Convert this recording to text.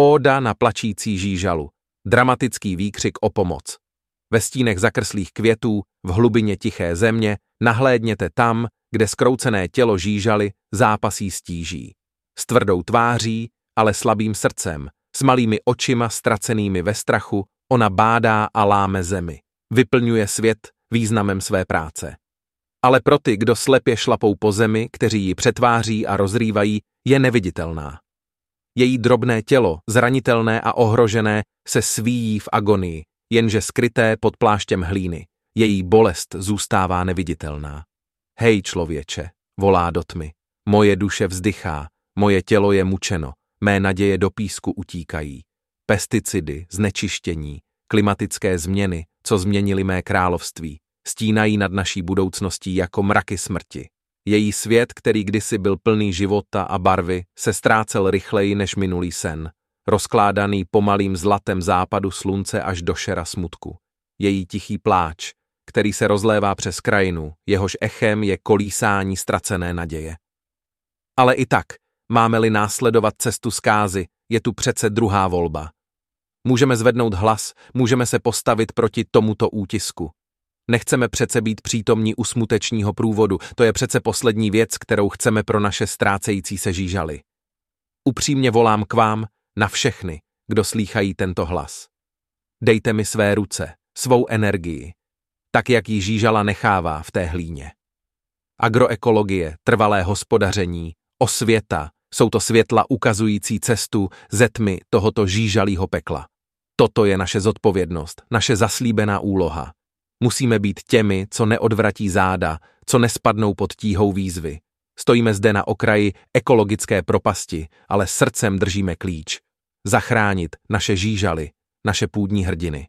Óda na plačící žížalu. Dramatický výkřik o pomoc. Ve stínech zakrslých květů, v hlubině tiché země, nahlédněte tam, kde skroucené tělo žížaly zápasí stíží. S tvrdou tváří, ale slabým srdcem, s malými očima ztracenými ve strachu, ona bádá a láme zemi. Vyplňuje svět významem své práce. Ale pro ty, kdo slepě šlapou po zemi, kteří ji přetváří a rozrývají, je neviditelná. Její drobné tělo, zranitelné a ohrožené, se svíjí v agonii, jenže skryté pod pláštěm hlíny. Její bolest zůstává neviditelná. Hej, člověče, volá do tmy. Moje duše vzdychá, moje tělo je mučeno, mé naděje do písku utíkají. Pesticidy, znečištění, klimatické změny, co změnili mé království, stínají nad naší budoucností jako mraky smrti. Její svět, který kdysi byl plný života a barvy, se ztrácel rychleji než minulý sen, rozkládaný pomalým zlatem západu slunce až do šera smutku. Její tichý pláč, který se rozlévá přes krajinu, jehož echem je kolísání ztracené naděje. Ale i tak, máme-li následovat cestu zkázy, je tu přece druhá volba. Můžeme zvednout hlas, můžeme se postavit proti tomuto útisku. Nechceme přece být přítomní u smutečního průvodu, to je přece poslední věc, kterou chceme pro naše ztrácející se žížaly. Upřímně volám k vám, na všechny, kdo slýchají tento hlas. Dejte mi své ruce, svou energii, tak jak ji žížala nechává v té hlíně. Agroekologie, trvalé hospodaření, osvěta, jsou to světla ukazující cestu ze tmy tohoto žížalýho pekla. Toto je naše zodpovědnost, naše zaslíbená úloha. Musíme být těmi, co neodvratí záda, co nespadnou pod tíhou výzvy. Stojíme zde na okraji ekologické propasti, ale srdcem držíme klíč. Zachránit naše žížaly, naše půdní hrdiny.